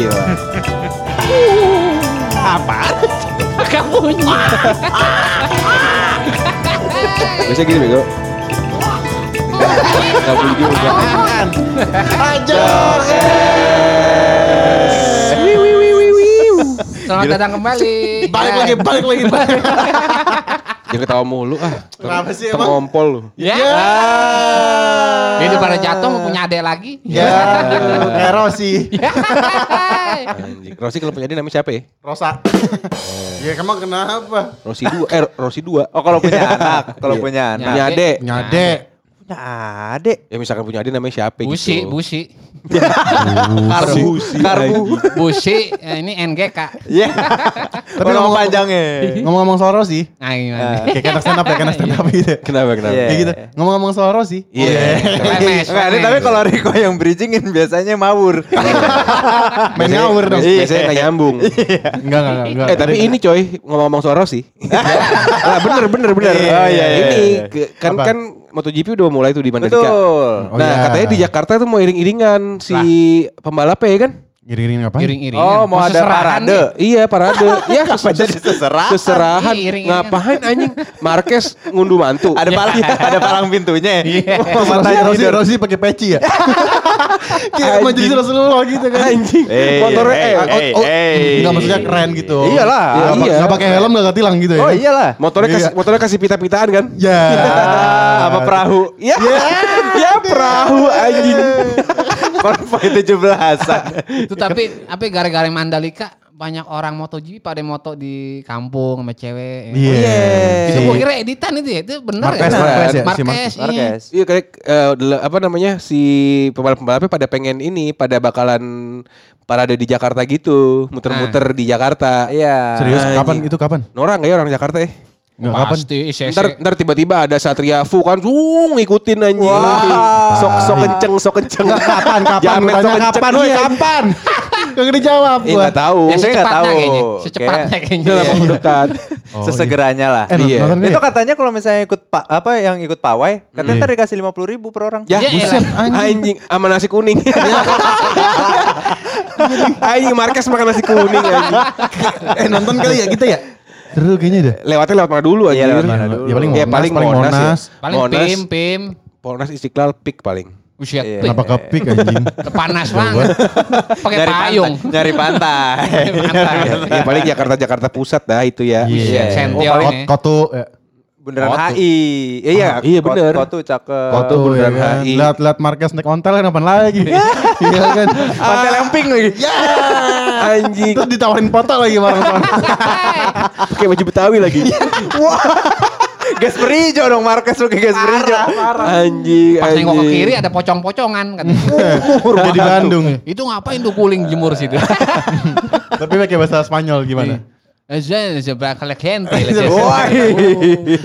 Gokil. Apa? Gak bunyi. Biasanya gini bego. Gak bunyi juga. Aja. Selamat Gila. datang kembali. Balik lagi, balik lagi, balik. Jangan ketawa mulu ah. Kenapa sih emang? Ngompol lu. Ya. Ini pada jatuh mau punya adek lagi. Ya, kayak Rossi. Anjing. Rosi kalau punya dia namanya siapa ya? Rosa. Ya, emang kenapa? Rosi 2. Eh Rosi 2. Oh kalau punya anak, kalau Iya. punya anak. Punya adek. Nyade. Punya adik. Ya misalkan punya adik namanya siapa Busi, gitu. busi. Karbu. Karbu. Busi, eh, ini NGK. Iya. Tapi Tapi ngomong- panjangnya. Ngomong-ngomong soal Rossi, Nah, gimana? kayak kena stand up ya, kena stand up gitu. Kenapa kenapa? Iya. Kayak gitu. Ngomong-ngomong soal Rossi. Iya. Ini remes. tapi kalau Riko yang bridgingin biasanya mawur. Main ngawur dong. Iya. Biasanya nggak nyambung. Enggak, enggak, enggak. Eh tapi ini coy ngomong-ngomong soal Rossi. nah, bener bener bener. Oh, iya, iya, Ini iya. kan kan MotoGP udah mulai tuh di Mandalika. Betul. Oh, nah iya. katanya di Jakarta tuh mau iring-iringan si pembalapnya ya kan? Giring-giring apa? Iring-iringan. Oh, mau ada parade. nih. Iya parade. ya Apa jadi seserahan? Seserahan. Iya, iring-iringan. Ngapain anjing? Marquez ngunduh mantu. Ada palang, ada palang pintunya. Iya. Oh, Rossi, tidur. Rossi pakai peci ya? Kayak Anjing. majelis Rasulullah gitu kan. Anjing. Eh, Motornya eh, eh, Oh, eh, oh. Enggak maksudnya keren gitu. Iyalah. Nggak pa- Iya. pakai helm enggak ketilang gitu ya. Oh iyalah. motornya kasih Iya. motornya kasih pita-pitaan kan? Ya. Apa perahu? Ya, ya perahu anjing. Konvoy 17-an. Itu tapi tapi gara-gara Mandalika banyak orang MotoGP pada moto di kampung sama cewek. Iya. Itu Si- gue kira editan itu ya. Itu Marquez, ya? Marquez ya, si Marquez, iya. Marquez. Iya kayak del- apa namanya si pembalap-pembalapnya pada pengen ini pada bakalan parade di Jakarta gitu, muter-muter di Jakarta. Iya. Serius Anjing. kapan itu kapan? Nora nggak ya orang Jakarta ya? Kapan? Pasti ICC. Ntar, ntar tiba-tiba ada Satria Fu kan, zung ngikutin anjing. Wah. Sok sok kenceng, sok kenceng. Kapan? Kapan? Jamet Tanya sok kenceng. kapan? Woi, Iya. kapan? Gak dijawab gua. nggak tahu. Ya, Saya nggak secepatnya tahu. kayaknya. Secepatnya Kayak- kayaknya. Udah lama mendekat. Oh, Sesegeranya lah. Eh, Iya. nggak Itu ya? katanya kalau misalnya ikut pa, apa yang ikut pawai, katanya ntar dikasih 50 ribu per orang. Ya, Ya, buset, anjing. sama nasi kuning. anjing Marquez makan nasi kuning anjing. Eh nonton kali ya kita ya? Seru kayaknya deh. Lewatnya lewat mana dulu Iya, anjir? lewat mana dulu. Ya paling Ya, Monas, paling paling Monas, ya. Monas. Paling Monas. pim, pim. Polres Istiqlal Peak paling. Usia Iya. pim. Kenapa kepik anjing? Panas banget. Pakai payung. pantai. Nyari pantai. Pantai. ya, ya paling Jakarta Jakarta Pusat dah itu ya. Iya. Sentior Oh, ini. Kotu ya. Beneran Kotu. HI. Iya, Ah, iya, bener. Kotu cakep. Kotu. Ya beneran kan. HI. Lihat-lihat Marquez naik ontel kan apaan lagi? Iya kan. Pantai Lemping lagi. Ya. Anjing. Terus ditawarin foto lagi bareng sama. Pakai baju Betawi lagi. Gas berijo dong Marquez lu kayak gas berijo. Anjing. Pas nengok ke kiri ada pocong-pocongan kan. Jadi di Bandung. Itu ngapain tuh guling jemur situ? Tapi pakai bahasa Spanyol gimana? Seberapa kali gente. Wah,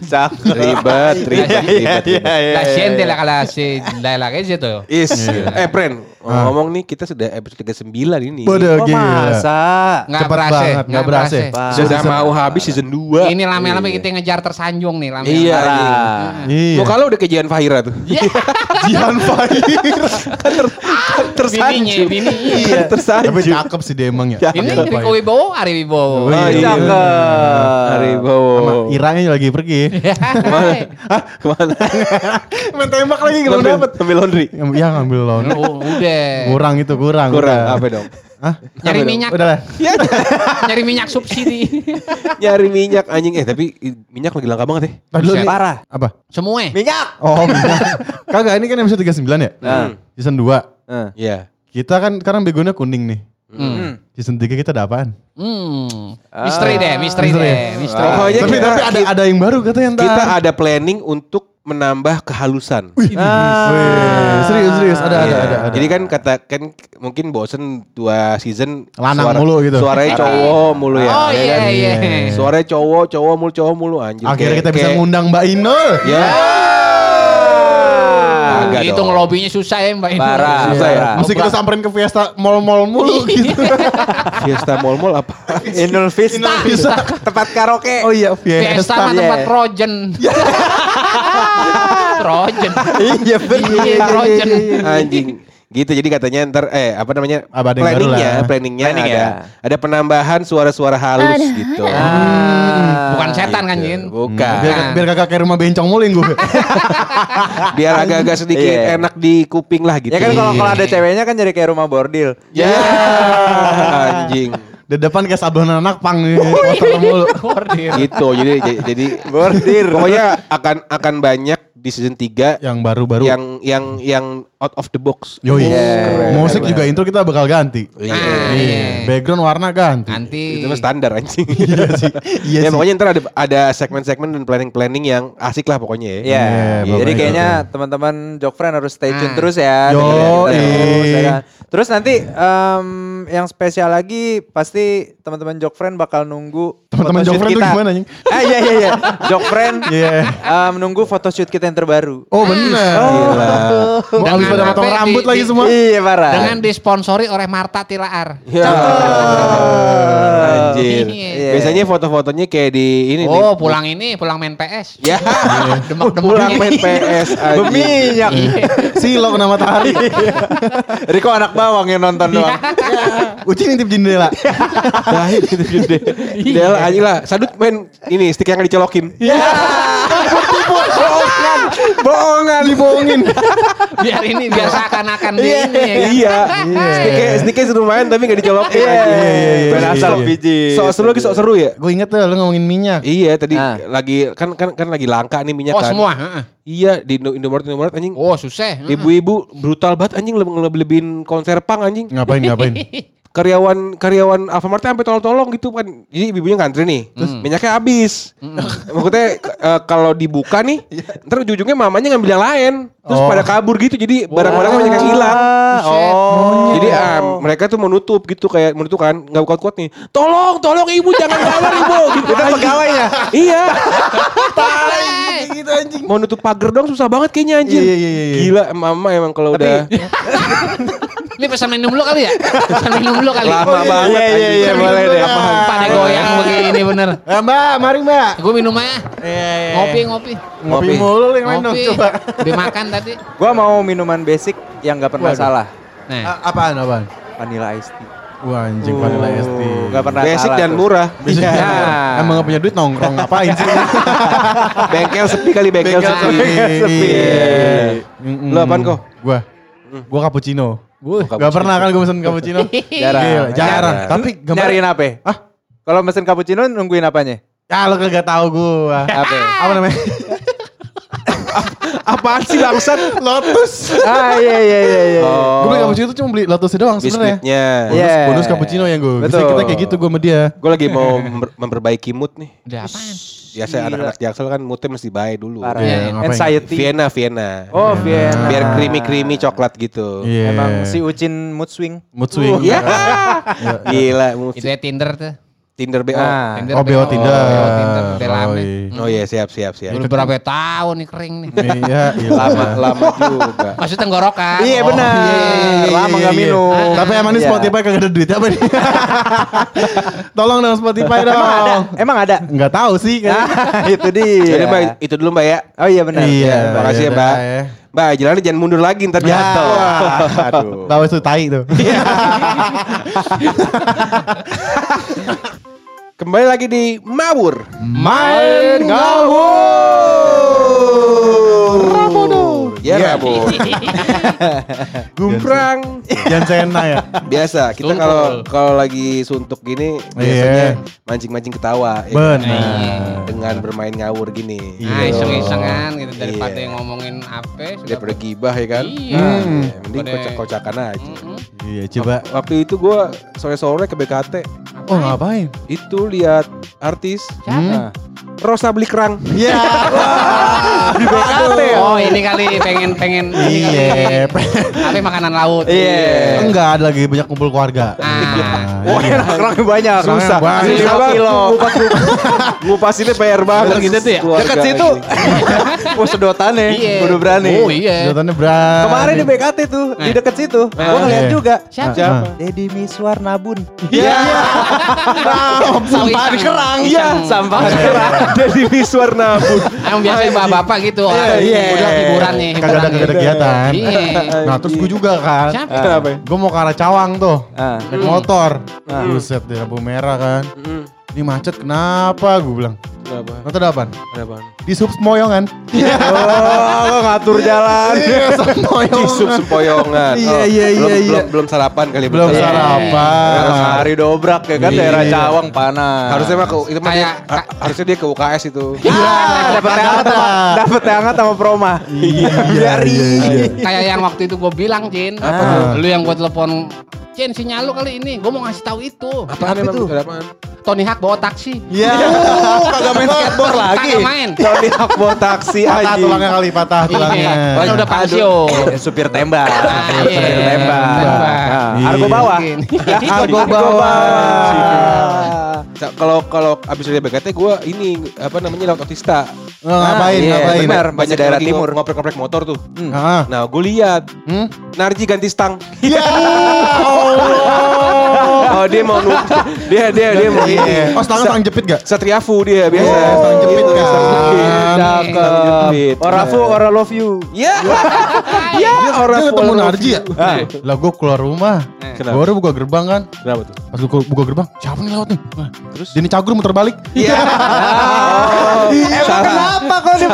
cakep. Ribet, ribet, ribet. iya, La gente la kala si la la itu. Is. Eh, Pren. Ngomong nih kita sudah episode 39 ini. Bodoh Oh, gila. masa? Nggak Cepet berasa, banget, nggak berasa. Pak. Sudah mau habis season 2. Ini lama-lama kita ngejar tersanjung nih lama. Iya. Iya. Mau kalau udah kejian Fahira tuh. Iya. Jihan Fahir. Ter, tersanjung. Bininya, bininya. Kan Tapi tersanjung. cakep sih dia emang ya. Ini Riko. Wibowo, Ari Wibowo. Oh, iya. Cakep. Haribowo. Sama Iranya lagi pergi. Ke mana? Main tembak lagi belum dapet. ngambil laundry. Ya ngambil loan. Oh, udah. Kurang itu kurang. Kurang apa dong? Hah? Nyari minyak. Udah lah. Ya, Nyari minyak subsidi. nyari minyak anjing. Eh tapi minyak lagi langka banget ya. Dulu. Parah. Apa? Semua. Minyak. Oh, minyak. Kagak, ini kan episode 39 ya? Nah. Season 2. Eh. Iya. Kita kan sekarang begonya kuning nih. Hmm. Season 3 kita ada apaan? Hmm. Misteri deh, misteri Misteri. deh, misteri. Pokoknya tapi kita- tapi ada ada yang baru katanya entar. Kita ada planning untuk menambah kehalusan. Wih, serius serius ada ada Iya. ada. ada. Jadi kan kata kan mungkin bosen dua season Lanang mulu gitu. Suaranya cowok mulu ya. Oh ya iya kan? iya. Suaranya cowok, cowok mulu, cowok mulu anjir. Akhirnya Kayak- kita bisa kayak- ngundang Mbak Inul. Ya. Agak Itu ngelobinya susah ya Mbak Inul. Parah. Susah ya? Mesti kita samperin ke Fiesta mall-mall mulu gitu. Fiesta Mall Mall apa? Inul Vista. Bisa. Tempat karaoke. Oh iya, Fiesta Fiesta. mah tempat iya. Trojan. Trojan. Iya bener. Iya, Trojan. Anjing. Gitu jadi katanya ntar eh apa namanya Apa ada yang baru planningnya planningnya Planning ada ya. ada penambahan suara-suara halus gitu. Ah. Bukan setan kan, Gitu. Jin? Bukan. Biar, biar kagak kayak rumah bencong muling gue. Biar agak-agak sedikit Iya. enak di kuping lah gitu. Ya kan kalau kalau ada ceweknya kan jadi kayak rumah bordil. Ya, anjing. Di depan kayak sablon anak pang nih. Kotor mulu. gitu. Jadi jadi- jadi Bordir. pokoknya akan akan banyak di season 3 Yang baru-baru. yang yang yang out of the box. Yoi. Keren, Musik keren. juga intro kita bakal ganti. Iya. Ah, Iya. iya. Background warna ganti. Nanti Itu mah standar anjing. Iya sih. Iya ya sih. pokoknya ntar ada ada segmen-segmen dan planning-planning yang asik lah pokoknya ya. Iya, Iya, jadi pokoknya kayaknya gitu. teman-teman Jok Friend harus stay tune Ah. terus ya. Yo, terus, ya kan? Terus nanti em, yang spesial lagi pasti teman-teman Jok Friend bakal nunggu Teman-teman photoshoot Jok Friend tuh kita. gimana, anjing? Ah iya iya iya. Jok Friend Iya. em, nunggu photoshoot kita yang terbaru. Oh bener. Gila. Mau habis pada potong apa, rambut di- lagi di- semua. Iya parah. dengan disponsori oleh Marta Tilaar. Ya. Anjir. Iya. Biasanya foto-fotonya kayak di ini nih. Oh, pulang ini, pulang main PS. Ya. Demak-demak Pulang main PS anjing. Berminyak. Silo kena matahari. Riko anak bawang yang nonton doang. Uci ngintip jendela. Lahir gitu gede. Del anjing lah. Sadut main ini stick yang dicolokin. Bohongan. Bohongan. Dibohongin. biar ini biar seakan-akan di ini ya. kan? Iya. Sticknya sticknya seru main tapi gak dicolokin. Iya. anjing. iya, iya, iya, asal iya. biji. Sok seru lagi sok seru ya. Gue inget tuh lu ngomongin minyak. Iya tadi Ah. lagi kan kan kan lagi langka nih minyak Oh, kan. semua, heeh. Iya di Indo- Indomaret Indomaret anjing. Oh, susah. Ibu-ibu brutal banget anjing lebih lebihin konser pang anjing. Ngapain ngapain? Karyawan karyawan Alfamart sampai tolong-tolong gitu kan. Jadi ibu-ibunya ngantri nih. Terus minyaknya habis. Maksudnya k- eh, kalau dibuka nih, ntar ujung-ujungnya mamanya ngambil yang lain. Terus Oh. pada kabur gitu. Jadi barang-barangnya banyak yang hilang. Oh. Jadi ah, mereka tuh menutup gitu kayak menutup kan nggak kuat-kuat nih. Tolong, tolong ibu jangan bayar ibu gitu. Itu pegawainya. iya. Gitu anjing. Mau nutup pagar dong susah banget kayaknya anjir. Iya, iya, iya, iya. Gila mama emang kalau udah Ini pesan minum dulu kali ya? Pesan minum dulu kali. lama banget. Iya, iya, iya, Pesan boleh deh. Pada goyang begini bener. Eh, mbak, mari mbak. Gue minum aja. Iya, iya. Ngopi, ngopi. Ngopi Ngopi. mulu yang lain dong coba. Dimakan tadi. Gua mau minuman basic yang nggak pernah Waduh. salah. Nah, A- apaan apaan? Vanilla iced tea. Wah anjing vanilla iced tea. Nggak pernah Basic dan tuh. murah. Bisa. Iya. Emang gak punya duit nongkrong ngapain sih? Bengkel sepi kali bengkel, Bengkel sepi. sepi. sepi. Iya. Mm-mm. Lu apaan kok? Gua. Gua cappuccino. Wuh. Gak pernah kan gue pesen cappuccino. Jarang. Gila, jarang. Jarang. Tapi gambar. Nyariin apa? Ah? Kalau mesen cappuccino nungguin apanya? Ah lo kagak tahu gua. Apa? Apa namanya? Apaan sih bangsat? Lotus. ah iya iya iya iya. Oh. Gue beli cappuccino tuh cuma beli Lotusnya doang sebenarnya. Biskuitnya. Bonus, Iya. bonus cappuccino yang gue. Bisa Betul. kita kayak gitu gue sama dia. Gue lagi mau memper- memperbaiki mood nih. udah apaan? Biasa Gila. anak-anak jaksel kan moodnya mesti baik dulu. Parah. Iya, Iya, ngapain? Anxiety. Vienna, Vienna. Oh Vienna. Biar creamy-creamy coklat gitu. Iya. Emang si Ucin mood swing. mood swing. Iya. Gila, mood Itu ya Tinder tuh. Tinder BO. Ah. Tinder Oh, BO Tinder. BO Tinder. Belame. Oh, Oh iya, siap, siap, siap. Udah berapa tahun nih kering nih. Iya, iya. Lama, lama juga. Maksud tenggorokan. Iya Oh, benar. iya, iya, iya. Lama Iya, nggak iya. minum. Tapi emang ini Iya. Spotify kagak ada duit apa nih? Tolong dong Spotify dong. Emang ada? Emang ada? Enggak tahu sih kayaknya. Ah, itu dia. Jadi Mbak, itu dulu Mbak ya. Oh iya benar. Iya, Terima kasih ya, iya, Mbak. iya. Mbak, jalannya jangan mundur lagi ntar jatuh. Aduh. Bawa itu tai tuh. Kembali lagi di Mawur. Main Rabun. Ya Iya. Rabun. Gumprang. Jangan sena ya. Biasa kita kalau kalau lagi suntuk gini biasanya mancing-mancing ketawa ya kan? Benar. dengan bermain ngawur gini. Nah, iseng-isengan gitu daripada Iya. yang ngomongin apa sudah Daripada gibah ya kan. Iya. Hmm. Mending Daripada- kocak-kocakan aja. Iya, coba. Waktu itu gua sore-sore ke BKT Oh, ngapain? itu lihat artis Siapa? Nah. Rosa beli kerang. Iya. Ya? Oh ini kali pengen pengen ini. Iya. Apa makanan laut? Iya. Enggak ada lagi banyak kumpul keluarga. Ah. Oh iya. enak kerangnya banyak. Susah. Susah. Lima kilo. Ngupasinnya PR banget Gitu tuh ya? Dekat situ. ini. Wah sedotannya. Iya. Udah berani. Oh iya. Sedotannya berat. Kemarin di BKT tuh, di deket situ. Gua ngeliat Iya. juga. Siapa? Siapa? Deddy Miswar Nabun. Iya. Sampah di kerang. Iya, sampah Jadi Miswar Nabun. Emang biasanya bapak-bapak gitu. orang iya. Udah hiburan nih. Kagak ada hiburan kagak ada kegiatan. Iya. Nah terus gue juga kan. Siapa? Kenapa? Gue mau ke arah Cawang tuh. Ah. Naik motor. Ah. Buset di lampu merah kan. Mm, Ini macet kenapa gue bilang. Kenapa? Nanti ada apaan? Kenapa? Di sub Semoyongan. Oh, ngatur jalan. Iya Semoyongan. Cisuk sempoyongan. Iya, Oh, iya, belum, iya, iya. Belum, belum sarapan kali. Belum betul. sarapan. Harus hari dobrak ya kan Iya. daerah Cawang panas. Harusnya mah itu mah harusnya dia ke UKS itu. Iya. dapat teh hangat sama dapat hangat sama proma. Iya, iya, iya. Kayak yang waktu itu gue bilang, Jin. Lu yang gue telepon, Jin sinyal lu kali ini. Gue mau ngasih tahu itu. Apaan emang? itu? Apaan? Tony Hawk bawa taksi. Iya. Oh, kagak main skateboard lagi. Kagak main. Tony Hawk bawa taksi Patah aja. tulangnya kali, patah tulangnya. Iya, kan udah pensiun. Eh, supir tembak. Ah, supir iya. tembak. Iya. Argo bawah. Mungkin. Argo Argo bawah. Kalau kalau abis dari BKT gue ini apa namanya laut otista. Oh, ngapain, iya, ngapain? benar. Banyak daerah lagi timur. ngo- ngoprek-ngoprek motor tuh. Ah. Nah gue lihat Hmm? Narji ganti stang. Ya oh dia mau nu dia dia dia mau ini. Oh, setengah setengah jepit gak? Satriafu dia biasa. Oh, stang jepit kan. Cakep. Stang jepit. Orafu, ora love you. Ya. Ya orang Dia ketemu Narji ya? Lah gue keluar rumah. Udah buka gerbang kan. Kenapa tuh? Pas gue buka gerbang, siapa nih lewat nih? Nah, terus Denny Cagur muter balik. Iya. Emang kenapa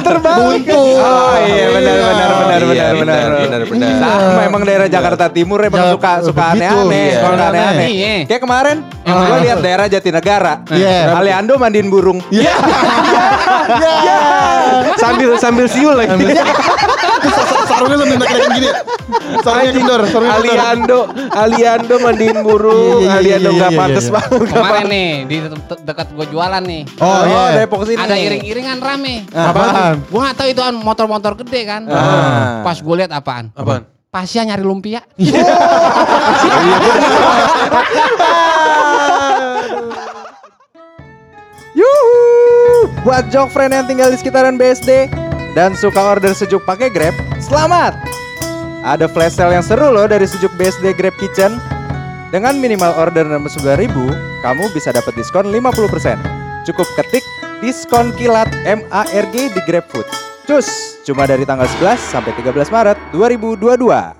kok diputer balik? Buntu. Oh iya benar Iya. benar benar Iya, benar benar. benar, benar. Sama emang daerah Jakarta Timur emang Ya, suka suka aneh-aneh, iya. suka aneh-aneh. Iya. Kayak kemarin gue mana? lihat daerah Jatinegara. Iya. Aliando mandiin burung. Iya. sambil sambil siul lagi. Sarungnya sambil naik-naikin gini. ya? Sarungnya kendor, sarungnya kendor. Aliando, Aliando mandiin burung, Iya, iya, Aliando iya, nggak iya, pantas banget. Kemarin nih di de- dekat gue jualan nih. Oh iya. Depok sini. Ada iring-iringan rame. Apaan? Gue gak tahu itu an- motor-motor gede kan. Ah. Pas gue lihat apaan? Apaan? Pasnya nyari lumpia. Yuhu! Buat jok friend yang tinggal di sekitaran BSD dan suka order sejuk pakai Grab, selamat! Ada flash sale yang seru loh dari sejuk BSD Grab Kitchen. Dengan minimal order 69.000, kamu bisa dapat diskon 50%. Cukup ketik diskon kilat MARG di GrabFood. Cus, cuma dari tanggal 11 sampai 13 Maret 2022.